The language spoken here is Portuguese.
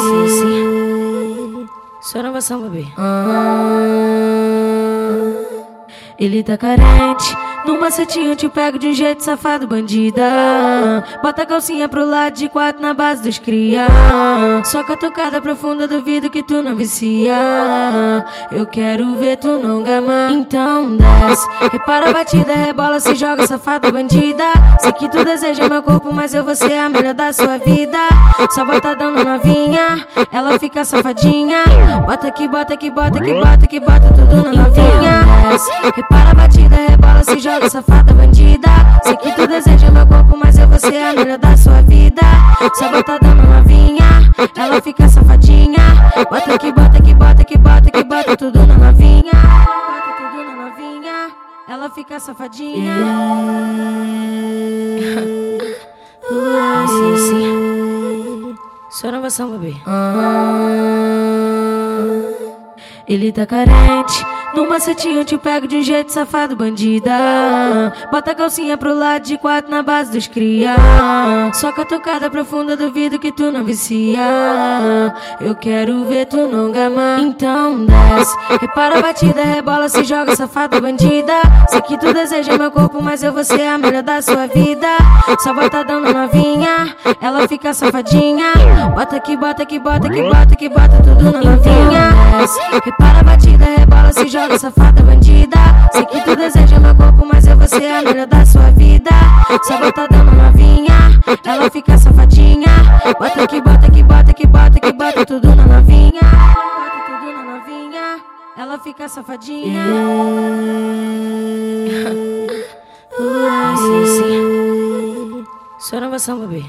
sim, sim. Só inovação, bebê. Ele tá carente. No macetinho te pego de um jeito safado, bandida. Bota a calcinha pro lado de quatro na base dos cria. Só com a tocada profunda, duvido que tu não vicia. Eu quero ver tu não gama. Então desce. Repara a batida, rebola, se joga, safada, bandida. Sei que tu deseja meu corpo, mas eu vou ser a melhor da sua vida. Só bota dando novinha, ela fica safadinha. Bota que bota que bota que bota que bota tudo na novinha. Desce. Repara a batida, rebola, se joga safada bandida. Sei que tu deseja meu corpo, mas eu vou ser a melhor da sua vida. Só bota dando novinha, ela fica safadinha. Bota que bota, que bota, que bota, que bota tudo na novinha. Bota tudo na novinha, ela fica safadinha. sim, sim. Só inovação, bebê. Ele tá carente. No macetinho te pego de um jeito safado, bandida. Bota a calcinha pro lado de quatro na base dos cria. Só com a tocada profunda, duvido que tu não vicia. Eu quero ver tu não gama. Então desce. Repara a batida, rebola, se joga, safada, bandida. Sei que tu deseja meu corpo, mas eu vou ser a melhor da sua vida. Só bota dando novinha, ela fica safadinha. Bota que bota, que bota, que bota, que bota tudo na novinha. Desce. Repara a batida, se joga safada bandida. Sei que tu deseja meu corpo, mas eu vou ser a melhor da sua vida. Só bota dando novinha, ela fica safadinha. Bota que bota, que bota, que bota, que bota tudo na novinha. Bota tudo na novinha, ela fica safadinha. sim, sim. Só inovação, bebê.